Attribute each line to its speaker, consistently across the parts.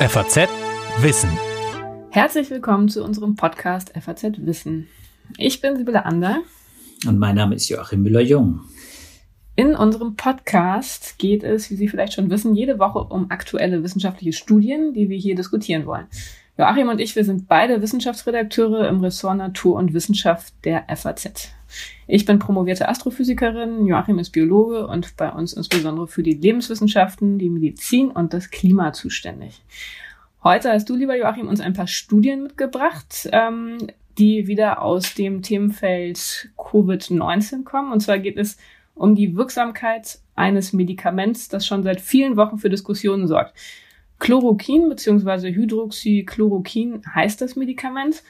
Speaker 1: FAZ Wissen.
Speaker 2: Herzlich willkommen zu unserem Podcast FAZ Wissen. Ich bin Sibylle Ander.
Speaker 3: Und mein Name ist Joachim Müller-Jung.
Speaker 2: In unserem Podcast geht es, wie Sie vielleicht schon wissen, jede Woche um aktuelle wissenschaftliche Studien, die wir hier diskutieren wollen. Joachim und ich, wir sind beide Wissenschaftsredakteure im Ressort Natur und Wissenschaft der FAZ. Ich bin promovierte Astrophysikerin, Joachim ist Biologe und bei uns insbesondere für die Lebenswissenschaften, die Medizin und das Klima zuständig. Heute hast du, lieber Joachim, uns ein paar Studien mitgebracht, ähm, die wieder aus dem Themenfeld Covid-19 kommen. Und zwar geht es um die Wirksamkeit eines Medikaments, das schon seit vielen Wochen für Diskussionen sorgt. Chloroquin bzw. Hydroxychloroquin heißt das Medikament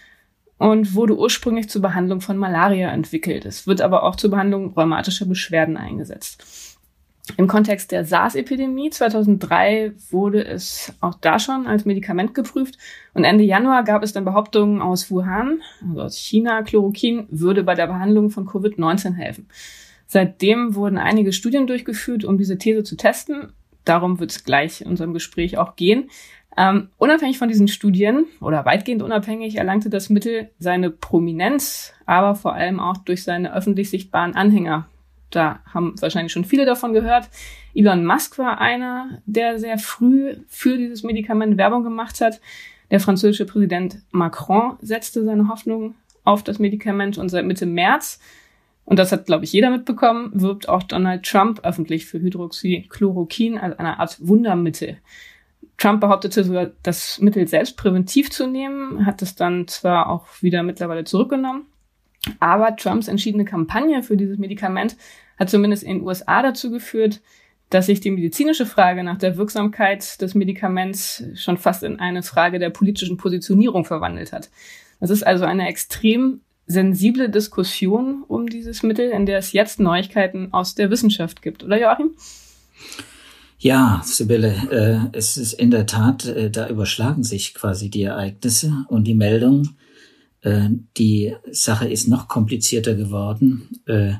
Speaker 2: und wurde ursprünglich zur Behandlung von Malaria entwickelt. Es wird aber auch zur Behandlung rheumatischer Beschwerden eingesetzt. Im Kontext der SARS-Epidemie 2003 wurde es auch da schon als Medikament geprüft und Ende Januar gab es dann Behauptungen aus Wuhan, also aus China, Chloroquin würde bei der Behandlung von Covid-19 helfen. Seitdem wurden einige Studien durchgeführt, um diese These zu testen darum wird es gleich in unserem Gespräch auch gehen. Ähm, unabhängig von diesen Studien oder weitgehend unabhängig erlangte das Mittel seine Prominenz, aber vor allem auch durch seine öffentlich sichtbaren Anhänger. Da haben wahrscheinlich schon viele davon gehört. Elon Musk war einer, der sehr früh für dieses Medikament Werbung gemacht hat. Der französische Präsident Macron setzte seine Hoffnung auf das Medikament und seit Mitte März und das hat, glaube ich, jeder mitbekommen, wirbt auch Donald Trump öffentlich für Hydroxychloroquin als eine Art Wundermittel. Trump behauptete sogar, das Mittel selbst präventiv zu nehmen, hat es dann zwar auch wieder mittlerweile zurückgenommen, aber Trumps entschiedene Kampagne für dieses Medikament hat zumindest in den USA dazu geführt, dass sich die medizinische Frage nach der Wirksamkeit des Medikaments schon fast in eine Frage der politischen Positionierung verwandelt hat. Das ist also eine extrem sensible Diskussion um dieses Mittel, in der es jetzt Neuigkeiten aus der Wissenschaft gibt, oder Joachim?
Speaker 3: Ja, Sibylle, äh, es ist in der Tat, äh, da überschlagen sich quasi die Ereignisse und die Meldungen. Äh, die Sache ist noch komplizierter geworden äh,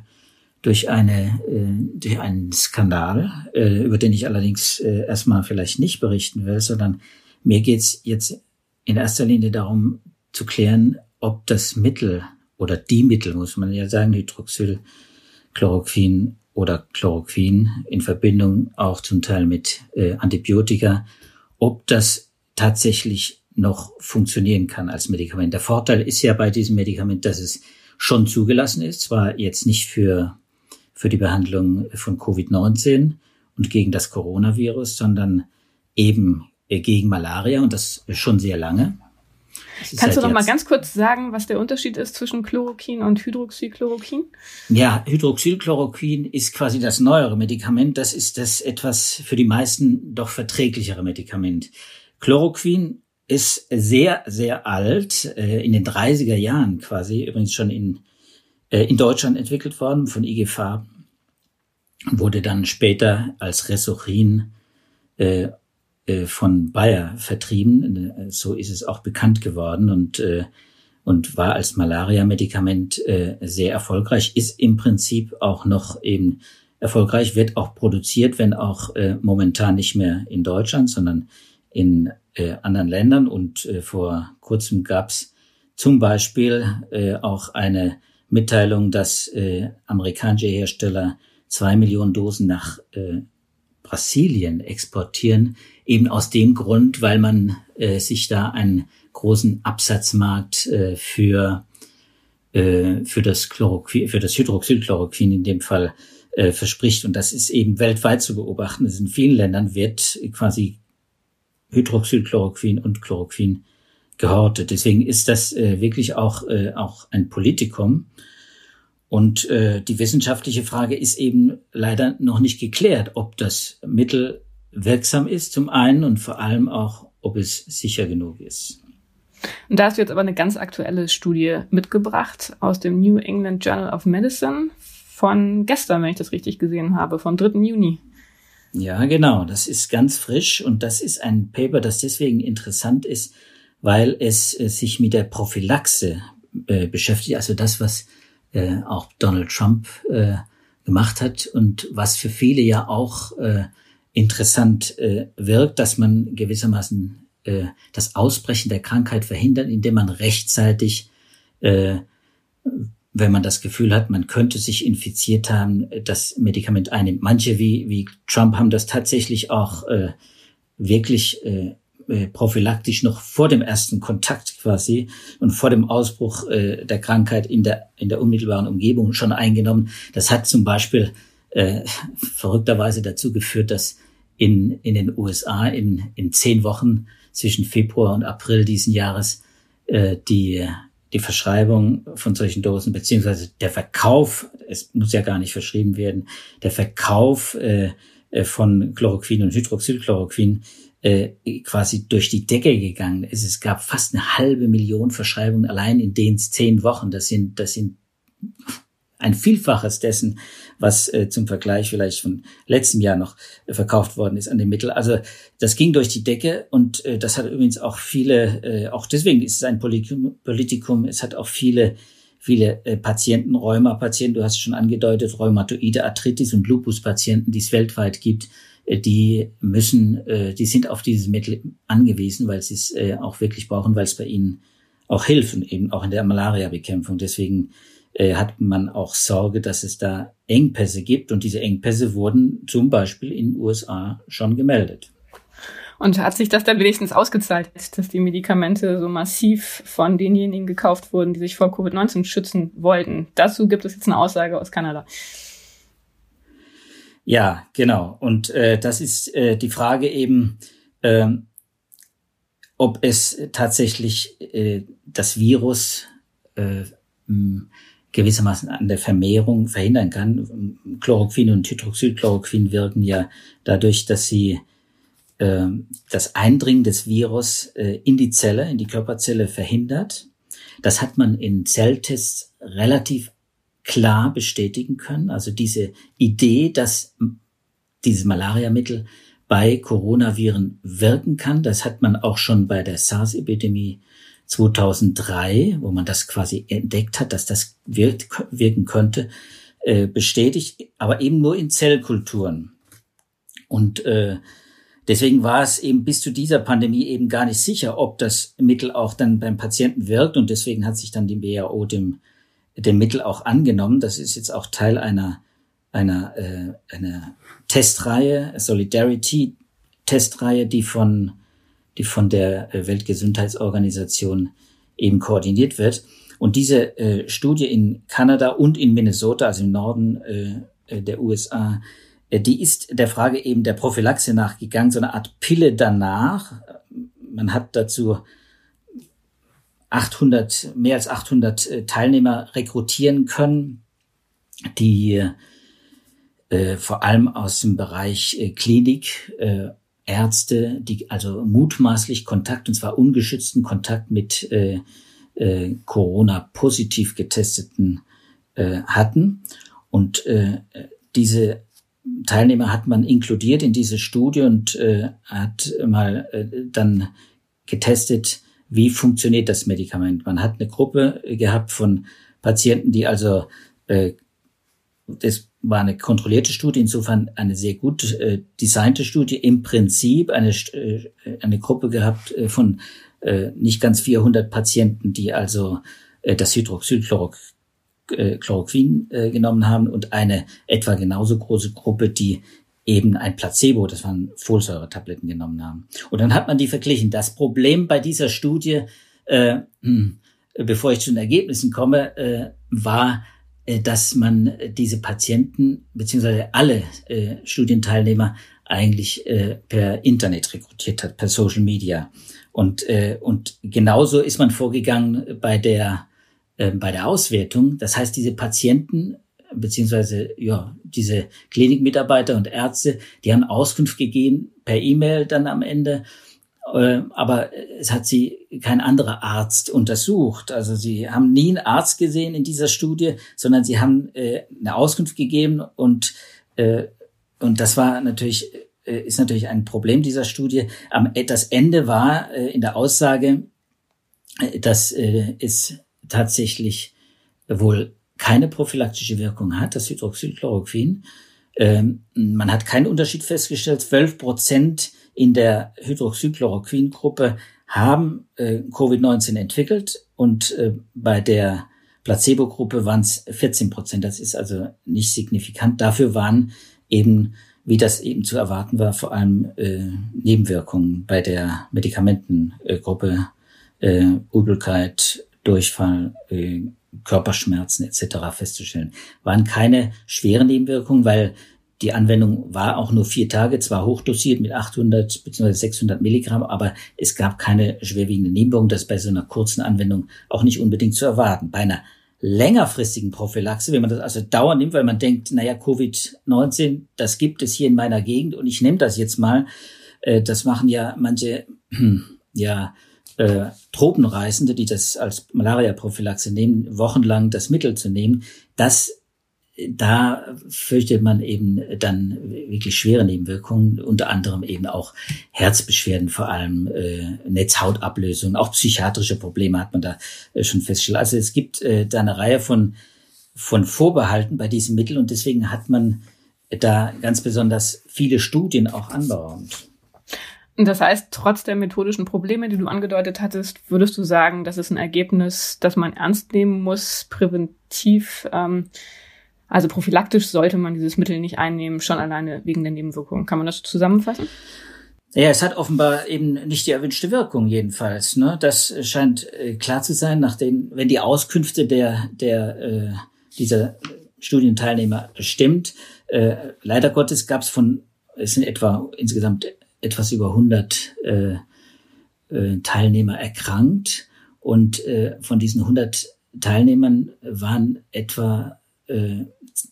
Speaker 3: durch eine äh, durch einen Skandal, äh, über den ich allerdings erstmal vielleicht nicht berichten will, sondern mir geht's jetzt in erster Linie darum zu klären, ob das Mittel oder die Mittel, muss man ja sagen, Hydroxychloroquin oder Chloroquin in Verbindung auch zum Teil mit äh, Antibiotika, ob das tatsächlich noch funktionieren kann als Medikament. Der Vorteil ist ja bei diesem Medikament, dass es schon zugelassen ist, zwar jetzt nicht für, für die Behandlung von Covid-19 und gegen das Coronavirus, sondern eben äh, gegen Malaria und das schon sehr lange.
Speaker 2: Kannst du noch mal ganz kurz sagen, was der Unterschied ist zwischen Chloroquin und Hydroxychloroquin?
Speaker 3: Ja, Hydroxychloroquin ist quasi das neuere Medikament. Das ist das etwas für die meisten doch verträglichere Medikament. Chloroquin ist sehr, sehr alt, äh, in den 30er Jahren quasi, übrigens schon in, äh, in Deutschland entwickelt worden von IG Farben, wurde dann später als Resorin äh, von Bayer vertrieben. Äh, so ist es auch bekannt geworden und, äh, und war als Malaria-Medikament sehr erfolgreich, ist im Prinzip auch noch eben erfolgreich, wird auch produziert, wenn auch momentan nicht mehr in Deutschland, sondern in anderen Ländern. Und vor kurzem gab es zum Beispiel auch eine Mitteilung, dass amerikanische Hersteller zwei Millionen Dosen nach Brasilien exportieren, eben aus dem Grund, weil man äh, sich da einen großen Absatzmarkt äh, für äh, für das Chloroquin, für das Hydroxychloroquin in dem Fall äh, verspricht. Und das ist eben weltweit zu beobachten. in vielen Ländern wird quasi Hydroxychloroquin und Chloroquin gehortet. Deswegen ist das äh, wirklich auch, äh, auch ein Politikum. Und äh, die wissenschaftliche Frage ist eben leider noch nicht geklärt, ob das Mittel wirksam ist zum einen und vor allem auch, ob es sicher genug ist.
Speaker 2: Und da hast du jetzt aber eine ganz aktuelle Studie mitgebracht aus dem New England Journal of Medicine von gestern, wenn ich das richtig gesehen habe, vom 3. Juni.
Speaker 3: Ja, genau. Das ist ganz frisch und das ist ein Paper, das deswegen interessant ist, weil es äh, sich mit der Prophylaxe äh, beschäftigt, also das, was äh, auch Donald Trump äh, gemacht hat und was für viele ja auch äh, interessant äh, wirkt, dass man gewissermaßen äh, das Ausbrechen der Krankheit verhindern, indem man rechtzeitig, äh, wenn man das Gefühl hat, man könnte sich infiziert haben, das Medikament einnimmt. Manche wie, wie Trump haben das tatsächlich auch äh, wirklich äh, äh, prophylaktisch noch vor dem ersten Kontakt quasi und vor dem Ausbruch äh, der Krankheit in der, in der unmittelbaren Umgebung schon eingenommen. Das hat zum Beispiel äh, verrückterweise dazu geführt, dass in, in den USA in, in zehn Wochen zwischen Februar und April diesen Jahres äh, die, die Verschreibung von solchen Dosen beziehungsweise der Verkauf, es muss ja gar nicht verschrieben werden, der Verkauf äh, äh von Chloroquin und Hydroxychloroquin äh, quasi durch die Decke gegangen ist. Es gab fast eine halbe Million Verschreibungen allein in den zehn Wochen. Das sind, das sind ein Vielfaches dessen, was äh, zum Vergleich vielleicht von letztem Jahr noch äh, verkauft worden ist an dem Mittel. Also das ging durch die Decke und äh, das hat übrigens auch viele, äh, auch deswegen ist es ein Politikum, Politikum es hat auch viele viele äh, Patienten, Rheuma-Patienten, du hast schon angedeutet, Rheumatoide Arthritis und Lupus-Patienten, die es weltweit gibt, die müssen, äh, die sind auf dieses Mittel angewiesen, weil sie es äh, auch wirklich brauchen, weil es bei ihnen auch hilft, eben auch in der Malaria-Bekämpfung. Deswegen äh, hat man auch Sorge, dass es da Engpässe gibt. Und diese Engpässe wurden zum Beispiel in den USA schon gemeldet.
Speaker 2: Und hat sich das dann wenigstens ausgezahlt, dass die Medikamente so massiv von denjenigen gekauft wurden, die sich vor Covid-19 schützen wollten? Dazu gibt es jetzt eine Aussage aus Kanada.
Speaker 3: Ja, genau. Und äh, das ist äh, die Frage eben, äh, ob es tatsächlich äh, das Virus äh, gewissermaßen an der Vermehrung verhindern kann. Chloroquin und Hydroxychloroquin wirken ja dadurch, dass sie äh, das Eindringen des Virus äh, in die Zelle, in die Körperzelle verhindert. Das hat man in Zelltests relativ klar bestätigen können. Also diese Idee, dass dieses Malariamittel bei Coronaviren wirken kann, das hat man auch schon bei der SARS-Epidemie 2003, wo man das quasi entdeckt hat, dass das wirkt, wirken könnte, äh, bestätigt, aber eben nur in Zellkulturen. Und äh, deswegen war es eben bis zu dieser Pandemie eben gar nicht sicher, ob das Mittel auch dann beim Patienten wirkt. Und deswegen hat sich dann die WHO dem, dem Mittel auch angenommen. Das ist jetzt auch Teil einer, einer, äh, einer Testreihe, Solidarity-Testreihe, die von die von der äh, Weltgesundheitsorganisation eben koordiniert wird. Und diese äh, Studie in Kanada und in Minnesota, also im Norden äh, äh der USA, äh, die ist der Frage eben der Prophylaxe nachgegangen, so eine Art Pille danach. Man hat dazu 800, mehr als 800 äh, Teilnehmer rekrutieren können, die äh, vor allem aus dem Bereich äh, Klinik äh, Ärzte, die also mutmaßlich Kontakt, und zwar ungeschützten Kontakt mit äh, äh, Corona-positiv getesteten äh, hatten. Und äh, diese Teilnehmer hat man inkludiert in diese Studie und äh, hat mal äh, dann getestet, wie funktioniert das Medikament. Man hat eine Gruppe gehabt von Patienten, die also äh, das war eine kontrollierte Studie, insofern eine sehr gut äh, designte Studie. Im Prinzip eine, äh, eine Gruppe gehabt äh, von äh, nicht ganz 400 Patienten, die also äh, das Hydroxychloroquin äh, äh, genommen haben und eine etwa genauso große Gruppe, die eben ein Placebo, das waren Folsäure-Tabletten genommen haben. Und dann hat man die verglichen. Das Problem bei dieser Studie, äh, hm, bevor ich zu den Ergebnissen komme, äh, war, äh, dass man diese Patienten beziehungsweise alle äh, Studienteilnehmer eigentlich äh, per Internet rekrutiert hat, per Social Media. Und, äh, und genauso ist man vorgegangen bei der, äh, bei der Auswertung. Das heißt, diese Patienten beziehungsweise ja diese Klinikmitarbeiter und Ärzte, die haben Auskunft gegeben per E-Mail dann am Ende äh, aber es hat sie kein anderer Arzt untersucht. Also sie haben nie einen Arzt gesehen in dieser Studie, sondern sie haben äh, eine Auskunft gegeben und äh, und das war natürlich ist natürlich ein Problem dieser Studie. Am das Ende war in der Aussage, dass es tatsächlich wohl keine prophylaktische Wirkung hat, das Hydroxychloroquin. Ähm, man hat keinen Unterschied festgestellt. 12 Prozent in der Hydroxychloroquin-Gruppe haben äh, Covid-19 entwickelt und äh, bei der Placebo-Gruppe waren es 14 Prozent. Das ist also nicht signifikant. Dafür waren eben, wie das eben zu erwarten war, vor allem äh, Nebenwirkungen bei der Medikamentengruppe, äh, Übelkeit, Durchfall, äh, Körperschmerzen etc. festzustellen. Waren keine schweren Nebenwirkungen, weil die Anwendung war auch nur vier Tage, zwar hochdosiert mit 800 bzw. 600 Milligramm, aber es gab keine schwerwiegende Nebenwirkung. Das bei so einer kurzen Anwendung auch nicht unbedingt zu erwarten. Bei einer längerfristigen Prophylaxe, wenn man das also dauernd nimmt, weil man denkt, naja, Covid-19, das gibt es hier in meiner Gegend und ich nehme das jetzt mal. Äh, das machen ja manche, ja, äh, Tropenreisende, die das als Malaria-Prophylaxe nehmen, wochenlang das Mittel zu nehmen. Das da fürchtet man eben dann wirklich schwere Nebenwirkungen, unter anderem eben auch Herzbeschwerden, vor allem äh, Netzhautablösung, auch psychiatrische Probleme hat man da äh, schon festgestellt. Also es gibt äh, da eine Reihe von, von Vorbehalten bei diesem Mittel und deswegen hat man da ganz besonders viele Studien auch anberaumt.
Speaker 2: Das heißt, trotz der methodischen Probleme, die du angedeutet hattest, würdest du sagen, das ist ein Ergebnis, das man ernst nehmen muss, präventiv ähm, also prophylaktisch sollte man dieses Mittel nicht einnehmen, schon alleine wegen der Nebenwirkungen. Kann man das zusammenfassen?
Speaker 3: Ja, es hat offenbar eben nicht die erwünschte Wirkung jedenfalls. Ne? Das scheint äh, klar zu sein, nachdem, wenn die Auskünfte der, der äh, dieser Studienteilnehmer stimmt. Äh, leider Gottes gab es von, es sind etwa insgesamt etwas über 100 äh, äh, Teilnehmer erkrankt und äh, von diesen 100 Teilnehmern waren etwa äh,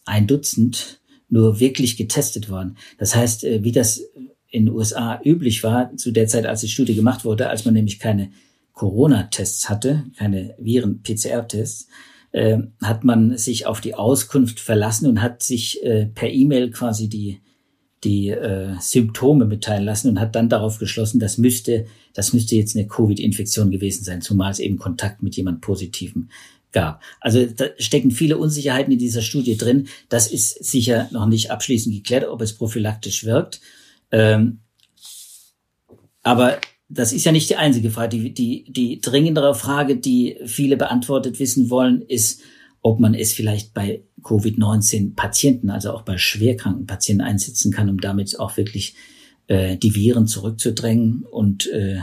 Speaker 3: ein Dutzend nur wirklich getestet worden. Das heißt, äh, wie das in den USA üblich war, zu der Zeit, als die Studie gemacht wurde, als man nämlich keine Corona-Tests hatte, keine Viren-PCR-Tests, äh, hat man sich auf die Auskunft verlassen und hat sich äh, per E-Mail quasi die die äh, Symptome mitteilen lassen und hat dann darauf geschlossen, das müsste, das müsste jetzt eine Covid-Infektion gewesen sein, zumal es eben Kontakt mit jemand Positivem gab. Also da stecken viele Unsicherheiten in dieser Studie drin. Das ist sicher noch nicht abschließend geklärt, ob es prophylaktisch wirkt. Ähm, aber das ist ja nicht die einzige Frage. Die, die, die dringendere Frage, die viele beantwortet wissen wollen, ist, ob man es vielleicht bei Covid-19-Patienten, also auch bei schwerkranken Patienten einsetzen kann, um damit auch wirklich äh, die Viren zurückzudrängen und äh,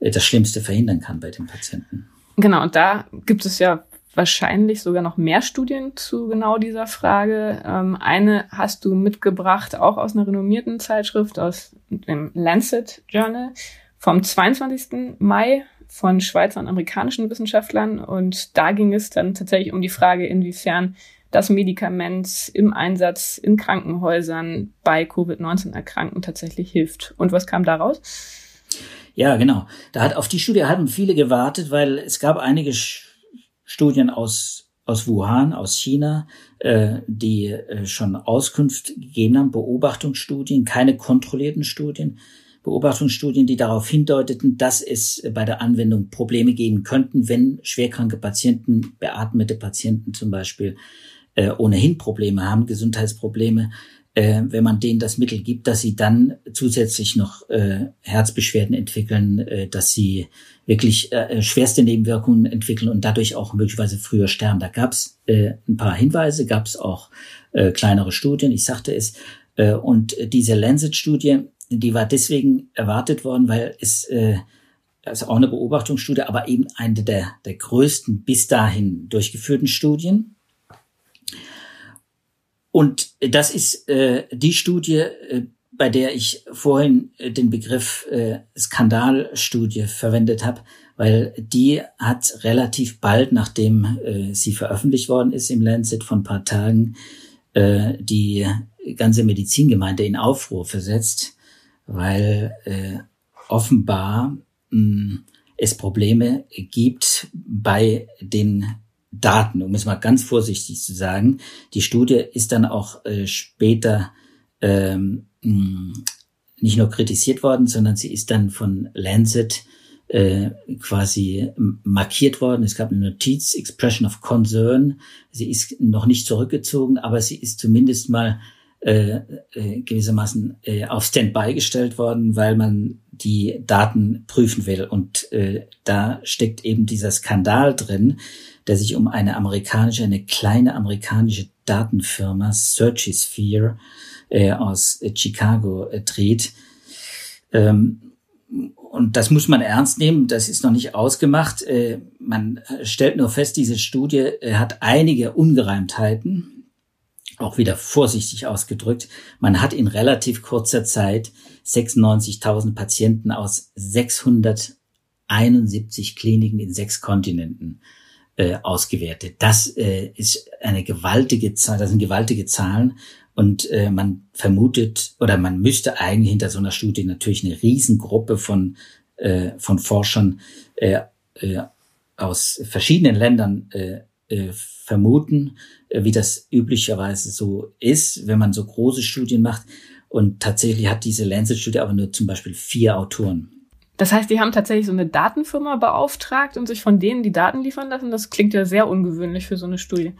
Speaker 3: das Schlimmste verhindern kann bei den Patienten.
Speaker 2: Genau, und da gibt es ja wahrscheinlich sogar noch mehr Studien zu genau dieser Frage. Ähm, eine hast du mitgebracht, auch aus einer renommierten Zeitschrift, aus dem Lancet Journal vom 22. Mai von Schweizer und amerikanischen Wissenschaftlern. Und da ging es dann tatsächlich um die Frage, inwiefern das Medikament im Einsatz in Krankenhäusern bei Covid-19-Erkrankten tatsächlich hilft. Und was kam daraus?
Speaker 3: Ja, genau. Da hat auf die Studie hatten viele gewartet, weil es gab einige Studien aus, aus Wuhan, aus China, äh, die äh, schon Auskunft gegeben haben, Beobachtungsstudien, keine kontrollierten Studien, Beobachtungsstudien, die darauf hindeuteten, dass es bei der Anwendung Probleme geben könnten, wenn schwerkranke Patienten, beatmete Patienten zum Beispiel, äh, ohnehin Probleme haben, Gesundheitsprobleme, äh, wenn man denen das Mittel gibt, dass sie dann zusätzlich noch äh, Herzbeschwerden entwickeln, äh, dass sie wirklich äh, schwerste Nebenwirkungen entwickeln und dadurch auch möglicherweise früher sterben. Da gab es äh, ein paar Hinweise, gab es auch äh, kleinere Studien, ich sagte es. Äh, und diese Lancet-Studie, die war deswegen erwartet worden, weil es äh, also auch eine Beobachtungsstudie, aber eben eine der, der größten bis dahin durchgeführten Studien. Und das ist äh, die Studie, äh, bei der ich vorhin äh, den Begriff äh, Skandalstudie verwendet habe, weil die hat relativ bald, nachdem äh, sie veröffentlicht worden ist im Lancet von paar Tagen, äh, die ganze Medizingemeinde in Aufruhr versetzt, weil äh, offenbar mh, es Probleme gibt bei den Daten, um es mal ganz vorsichtig zu sagen. Die Studie ist dann auch äh, später ähm, nicht nur kritisiert worden, sondern sie ist dann von Lancet äh, quasi markiert worden. Es gab eine Notiz, Expression of Concern. Sie ist noch nicht zurückgezogen, aber sie ist zumindest mal äh, äh, gewissermaßen äh, auf Standby gestellt worden, weil man die Daten prüfen will. Und äh, da steckt eben dieser Skandal drin, der sich um eine amerikanische, eine kleine amerikanische Datenfirma, Searchisphere, äh, aus äh, Chicago äh, dreht. Ähm, und das muss man ernst nehmen, das ist noch nicht ausgemacht. Äh, man stellt nur fest, diese Studie äh, hat einige Ungereimtheiten auch wieder vorsichtig ausgedrückt, man hat in relativ kurzer Zeit 96.000 Patienten aus 671 Kliniken in sechs Kontinenten äh, ausgewertet. Das äh, ist eine gewaltige Zahl, das sind gewaltige Zahlen und äh, man vermutet oder man müsste eigentlich hinter so einer Studie natürlich eine Riesengruppe von äh, von Forschern äh, äh, aus verschiedenen Ländern äh, äh, vermuten, äh, wie das üblicherweise so ist, wenn man so große Studien macht. Und tatsächlich hat diese Lancet-Studie aber nur zum Beispiel vier Autoren.
Speaker 2: Das heißt, die haben tatsächlich so eine Datenfirma beauftragt und sich von denen die Daten liefern lassen. Das klingt ja sehr ungewöhnlich für so eine Studie.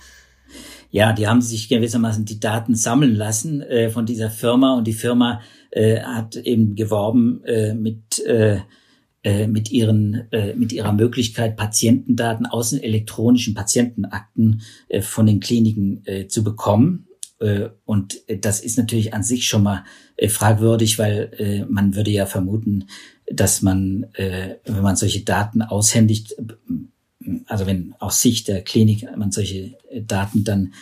Speaker 3: Ja, die haben sich gewissermaßen die Daten sammeln lassen äh, von dieser Firma und die Firma äh, hat eben geworben äh, mit äh, äh, mit ihren äh, mit ihrer Möglichkeit Patientendaten aus den elektronischen Patientenakten von den Kliniken zu bekommen und das ist natürlich an sich schon mal fragwürdig, weil man würde ja vermuten, dass man äh, wenn man solche Daten aushändigt, also wenn aus Sicht der Klinik man solche Daten dann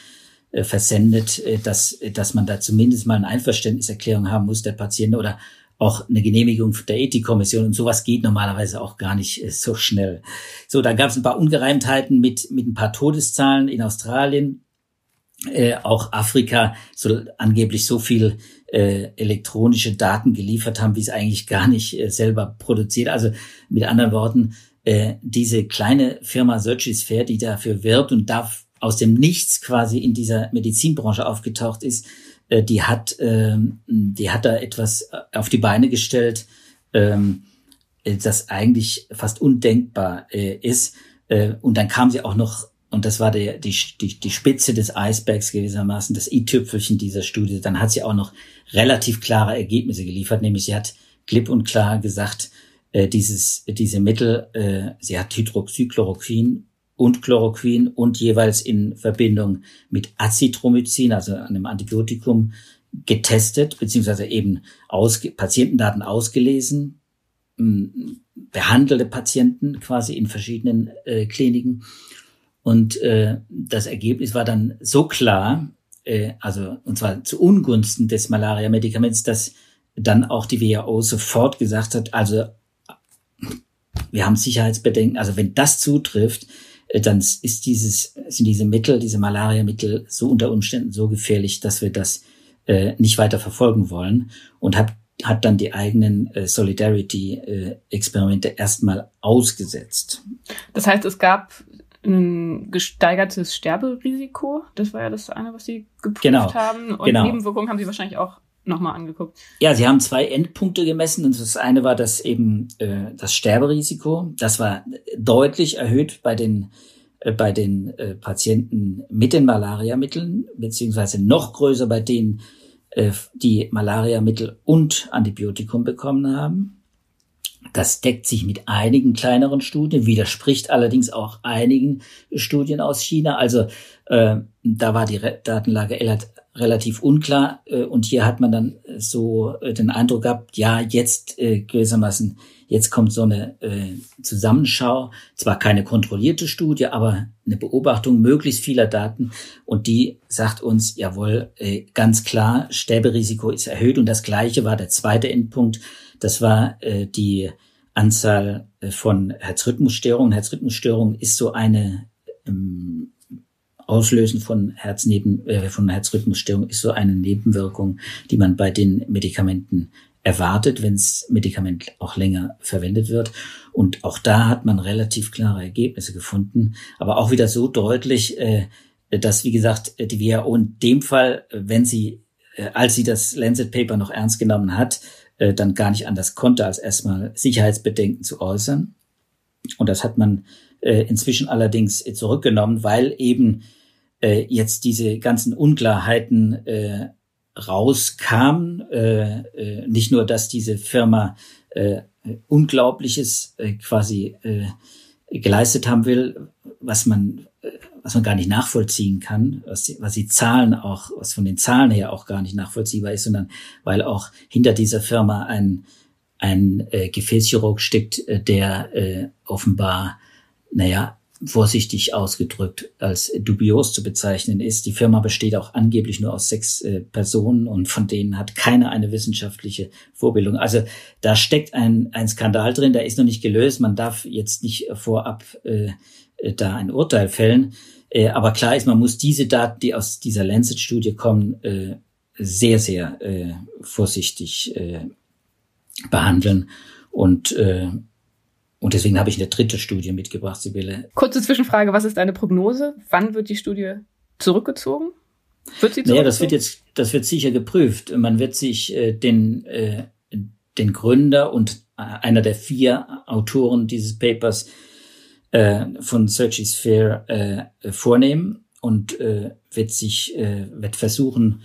Speaker 3: äh, versendet, äh, dass, dass man da zumindest mal eine Einverständniserklärung haben muss der Patient oder auch eine Genehmigung der Ethikkommission und sowas geht normalerweise auch gar nicht äh, so schnell. So, dann gab es ein paar Ungereimtheiten mit, mit ein paar Todeszahlen in Australien. Äh, auch Afrika soll angeblich so viel äh, elektronische Daten geliefert haben, wie es eigentlich gar nicht äh, selber produziert. Also mit anderen Worten, äh, diese kleine Firma Searchisphere, die dafür wirbt und darf aus dem Nichts quasi in dieser Medizinbranche aufgetaucht ist, äh, die hat, ähm, die hat da etwas äh, auf die Beine gestellt, ähm, äh, das eigentlich fast undenkbar ist. und dann kam sie auch noch, und das war der, die, die, die Spitze des Eisbergs gewissermaßen, das i-Tüpfelchen dieser Studie, dann hat sie auch noch relativ klare Ergebnisse geliefert, nämlich sie hat klipp und klar gesagt, dieses, diese Mittel, sie hat Hydroxychloroquin und Chloroquin und jeweils in Verbindung mit Azithromycin, also einem Antibiotikum, getestet, beziehungsweise eben ausge Patientendaten ausgelesen, behandelte Patienten quasi in verschiedenen äh, Kliniken. Und äh, das Ergebnis war dann so klar, äh, also und zwar zu Ungunsten des Malaria-Medikaments, dass dann auch die WHO sofort gesagt hat, also wir haben Sicherheitsbedenken, also wenn das zutrifft, äh, dann ist dieses, sind diese Mittel, diese Malaria-Mittel so unter Umständen so gefährlich, dass wir das äh, nicht weiter verfolgen wollen und hat, hat dann die eigenen äh, Solidarity-Experimente erstmal ausgesetzt.
Speaker 2: Das heißt, es gab ein gesteigertes Sterberisiko. Das war ja das eine, was Sie geprüft genau, haben. Und genau. Nebenwirkungen haben Sie wahrscheinlich auch nochmal angeguckt?
Speaker 3: Ja, sie haben zwei Endpunkte gemessen und das eine war das eben äh, das Sterberisiko. Das war deutlich erhöht bei den äh, bei den äh, Patienten mit den Malariamitteln beziehungsweise noch größer bei denen, äh, die Malariamittel und Antibiotikum bekommen haben. Das deckt sich mit einigen kleineren Studien, widerspricht allerdings auch einigen Studien aus China. Also äh, da war die Re Datenlage relativ unklar äh, und hier hat man dann so äh, den Eindruck gehabt, ja, jetzt äh, gewissermaßen, jetzt kommt so eine äh, Zusammenschau, zwar keine kontrollierte Studie, aber eine Beobachtung möglichst vieler Daten. Und die sagt uns, jawohl, äh, ganz klar, Sterberisiko ist erhöht. Und das gleiche war der zweite Endpunkt, das war äh, die Anzahl äh, von Herzrhythmusstörungen. Herzrhythmusstörung ist so eine ähm, Auslösen von Herzneben, äh, von Herzrhythmusstörung ist so eine Nebenwirkung, die man bei den Medikamenten erwartet, wenn das Medikament auch länger verwendet wird. Und auch da hat man relativ klare Ergebnisse gefunden, aber auch wieder so deutlich, äh, dass, wie gesagt, die WHO in dem Fall, wenn sie, äh, als sie das Lancet Paper noch ernst genommen hat, äh, dann gar nicht anders konnte, als erstmal Sicherheitsbedenken zu äußern. Und das hat man äh, inzwischen allerdings zurückgenommen, weil eben äh, jetzt diese ganzen Unklarheiten äh, rauskam, äh, äh, nicht nur, dass diese Firma äh, Unglaubliches äh, quasi äh, geleistet haben will, was man äh, was man gar nicht nachvollziehen kann, was die, was die Zahlen auch, was von den Zahlen her auch gar nicht nachvollziehbar ist, sondern weil auch hinter dieser Firma ein ein äh, Gefäßchirurg steckt, äh, der äh, offenbar, naja, vorsichtig ausgedrückt als dubios zu bezeichnen ist. Die Firma besteht auch angeblich nur aus sechs äh, Personen und von denen hat keiner eine wissenschaftliche Vorbildung. Also da steckt ein, ein Skandal drin, der ist noch nicht gelöst. Man darf jetzt nicht vorab äh, da ein Urteil fällen. Äh, aber klar ist, man muss diese Daten, die aus dieser Lancet-Studie kommen, äh, sehr, sehr äh, vorsichtig äh, behandeln. Und äh, und deswegen habe ich eine dritte Studie mitgebracht, Sibylle.
Speaker 2: Kurze Zwischenfrage, was ist deine Prognose? Wann wird die Studie zurückgezogen?
Speaker 3: Wird sie zurückgezogen? Naja, das wird jetzt, das wird sicher geprüft. Man wird sich äh, den, äh, den Gründer und einer der vier Autoren dieses Papers äh, von Search Fair äh, vornehmen und äh, wird sich, äh, wird versuchen,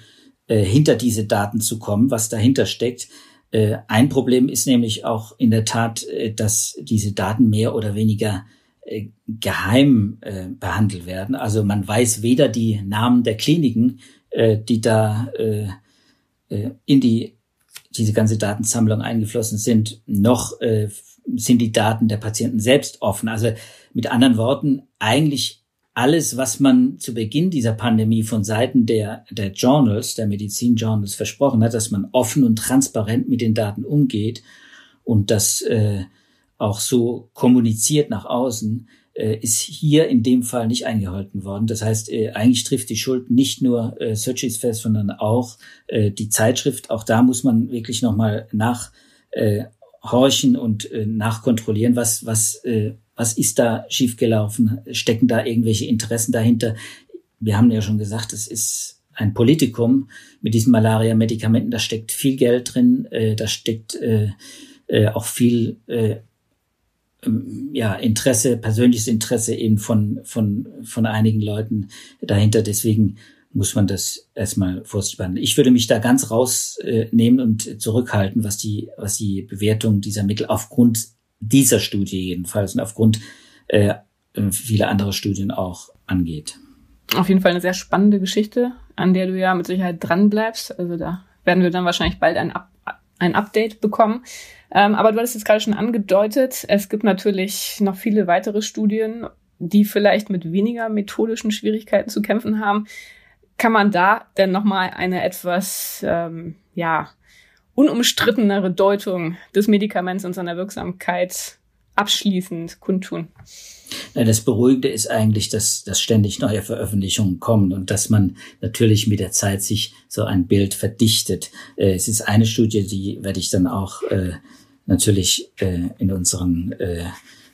Speaker 3: äh, hinter diese Daten zu kommen, was dahinter steckt. Äh, ein Problem ist nämlich auch in der Tat, äh, dass diese Daten mehr oder weniger äh, geheim behandelt werden. Also man weiß weder die Namen der Kliniken, die da in die diese ganze Datensammlung eingeflossen sind, noch sind die Daten der Patienten selbst offen. Also mit anderen Worten, eigentlich alles, was man zu Beginn dieser Pandemie von Seiten der, der Journals, der Medizin-Journals versprochen hat, dass man offen und transparent mit den Daten umgeht und das äh, auch so kommuniziert nach außen, äh, ist hier in dem Fall nicht eingehalten worden. Das heißt, äh, eigentlich trifft die Schuld nicht nur äh, Searches fest, sondern auch äh, die Zeitschrift. Auch da muss man wirklich nochmal nachhorchen äh, und äh, nachkontrollieren, was, was äh, was ist da schiefgelaufen? Stecken da irgendwelche Interessen dahinter? Wir haben ja schon gesagt, es ist ein Politikum mit diesen Malaria-Medikamenten. Da steckt viel Geld drin, äh, da steckt äh, äh, auch viel äh, ähm, ja, Interesse, persönliches Interesse eben von, von, von einigen Leuten dahinter. Deswegen muss man das erstmal vorsichtig behandeln. Ich würde mich da ganz rausnehmen äh, und zurückhalten, was die, was die Bewertung dieser Mittel aufgrund dieser Studie jedenfalls und aufgrund äh, vieler anderer Studien auch angeht.
Speaker 2: Auf jeden Fall eine sehr spannende Geschichte, an der du ja mit Sicherheit dran bleibst. Also da werden wir dann wahrscheinlich bald ein, Up ein Update bekommen. Ähm, aber du hattest jetzt gerade schon angedeutet, es gibt natürlich noch viele weitere Studien, die vielleicht mit weniger methodischen Schwierigkeiten zu kämpfen haben. Kann man da denn nochmal eine etwas, ähm, ja, unumstrittenere Deutung des Medikaments und seiner Wirksamkeit abschließend kundtun.
Speaker 3: Das Beruhigende ist eigentlich, dass, dass ständig neue Veröffentlichungen kommen und dass man natürlich mit der Zeit sich so ein Bild verdichtet. Äh, es ist eine Studie, die werde ich dann auch äh, natürlich äh, in unseren äh,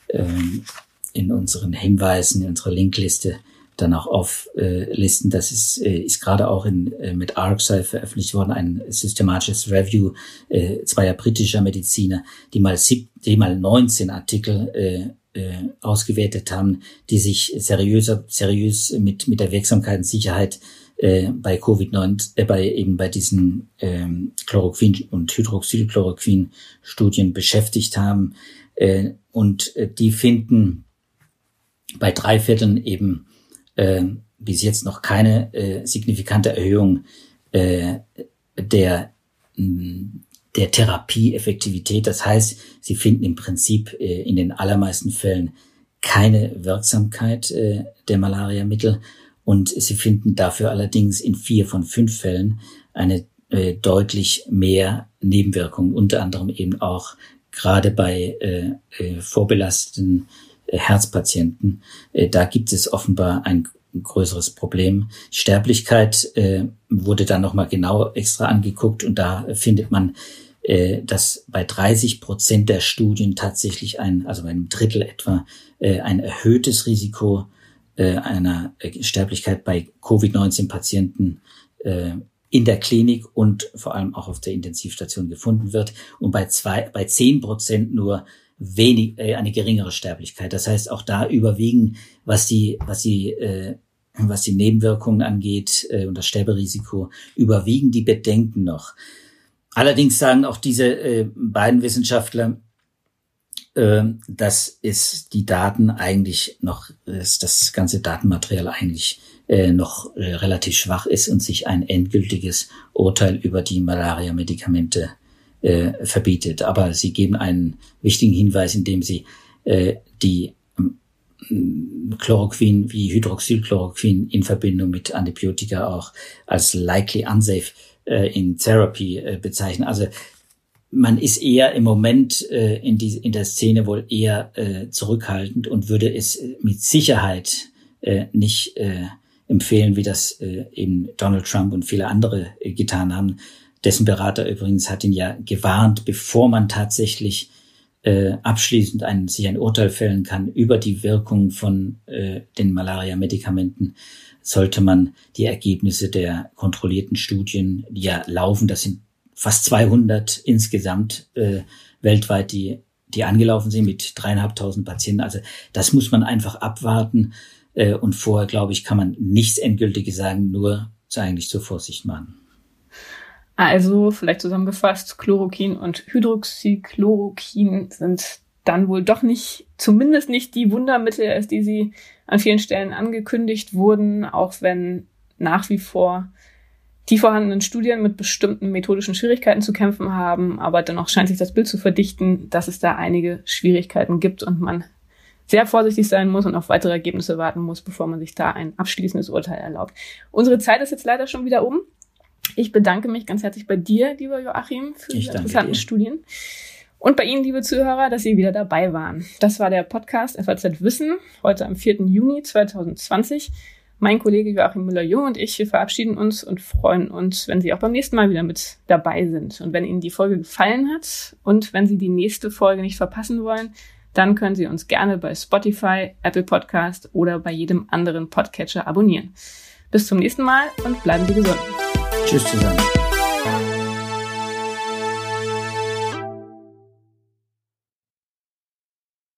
Speaker 3: ähm, in unseren Hinweisen, in unserer Linkliste dann auch auflisten. Das ist, äh, ist gerade auch in, äh, mit ArcSci veröffentlicht worden, ein systematisches Review äh, zweier britischer Mediziner, die mal, sieb, die mal 19 Artikel äh, äh, ausgewertet haben, die sich seriöser, seriös mit, mit der Wirksamkeit und Sicherheit äh, bei Covid-19, äh, bei eben bei diesen ähm, Chloroquin- und Hydroxychloroquin-Studien beschäftigt haben. Äh, und äh, die finden bei drei Vierteln eben äh, bis jetzt noch keine äh, signifikante Erhöhung äh, der, der Therapieeffektivität. Das heißt, sie finden im Prinzip äh, in den allermeisten Fällen keine Wirksamkeit äh, der Malaria-Mittel und sie finden dafür allerdings in vier von fünf Fällen eine äh, deutlich mehr Nebenwirkungen, unter anderem eben auch gerade bei äh, äh, vorbelasteten Herzpatienten. Äh, da gibt es offenbar ein größeres Problem. Sterblichkeit äh, wurde dann nochmal genau extra angeguckt und da findet man, äh, dass bei 30 Prozent der Studien tatsächlich ein, also bei einem Drittel etwa, ein erhöhtes Risiko einer Sterblichkeit bei Covid-19-Patienten in der Klinik und vor allem auch auf der Intensivstation gefunden wird und bei zwei, bei zehn Prozent nur wenig, äh, eine geringere Sterblichkeit. Das heißt, auch da überwiegen, was die, was die äh, was die Nebenwirkungen angeht äh, und das Sterberisiko, überwiegen die Bedenken noch. Allerdings sagen auch diese äh, beiden Wissenschaftler, äh, dass ist die Daten eigentlich noch, dass das ganze Datenmaterial eigentlich äh, noch äh, relativ schwach ist und sich ein endgültiges Urteil über die Malaria-Medikamente äh, verbietet. Aber sie geben einen wichtigen Hinweis, indem sie äh, die Chloroquin wie Hydroxychloroquin in Verbindung mit Antibiotika auch als likely unsafe äh, in Therapy äh, bezeichnen. Also man ist eher im Moment äh, in, die, in der Szene wohl eher äh, zurückhaltend und würde es mit Sicherheit äh, nicht äh, empfehlen, wie das äh, eben Donald Trump und viele andere äh, getan haben. Dessen Berater übrigens hat ihn ja gewarnt, bevor man tatsächlich äh, abschließend ein, sich ein Urteil fällen kann über die Wirkung von äh, den Malaria-Medikamenten, sollte man die Ergebnisse der kontrollierten Studien, die ja laufen, das sind fast 200 insgesamt äh, weltweit, die, die angelaufen sind mit dreieinhalbtausend Patienten. Also das muss man einfach abwarten. Äh, und vorher, glaube ich, kann man nichts Endgültiges sagen, nur eigentlich zur Vorsicht machen.
Speaker 2: Also, vielleicht zusammengefasst, Chloroquin und Hydroxychloroquin sind dann wohl doch nicht, zumindest nicht die Wundermittel, als die sie an vielen Stellen angekündigt wurden, auch wenn nach wie vor die vorhandenen Studien mit bestimmten methodischen Schwierigkeiten zu kämpfen haben, aber dennoch scheint sich das Bild zu verdichten, dass es da einige Schwierigkeiten gibt und man sehr vorsichtig sein muss und auf weitere Ergebnisse warten muss, bevor man sich da ein abschließendes Urteil erlaubt. Unsere Zeit ist jetzt leider schon wieder um. Ich bedanke mich ganz herzlich bei dir, lieber Joachim, für die interessanten dir. Studien. Und bei Ihnen, liebe Zuhörer, dass Sie wieder dabei waren. Das war der Podcast FAZ Wissen, heute am 4. Juni 2020. Mein Kollege Joachim Müller-Jung und ich, wir verabschieden uns und freuen uns, wenn Sie auch beim nächsten Mal wieder mit dabei sind. Und wenn Ihnen die Folge gefallen hat und wenn Sie die nächste Folge nicht verpassen wollen, dann können Sie uns gerne bei Spotify, Apple Podcast oder bei jedem anderen Podcatcher abonnieren. Bis zum nächsten Mal und bleiben Sie gesund.
Speaker 3: Tschüss zusammen.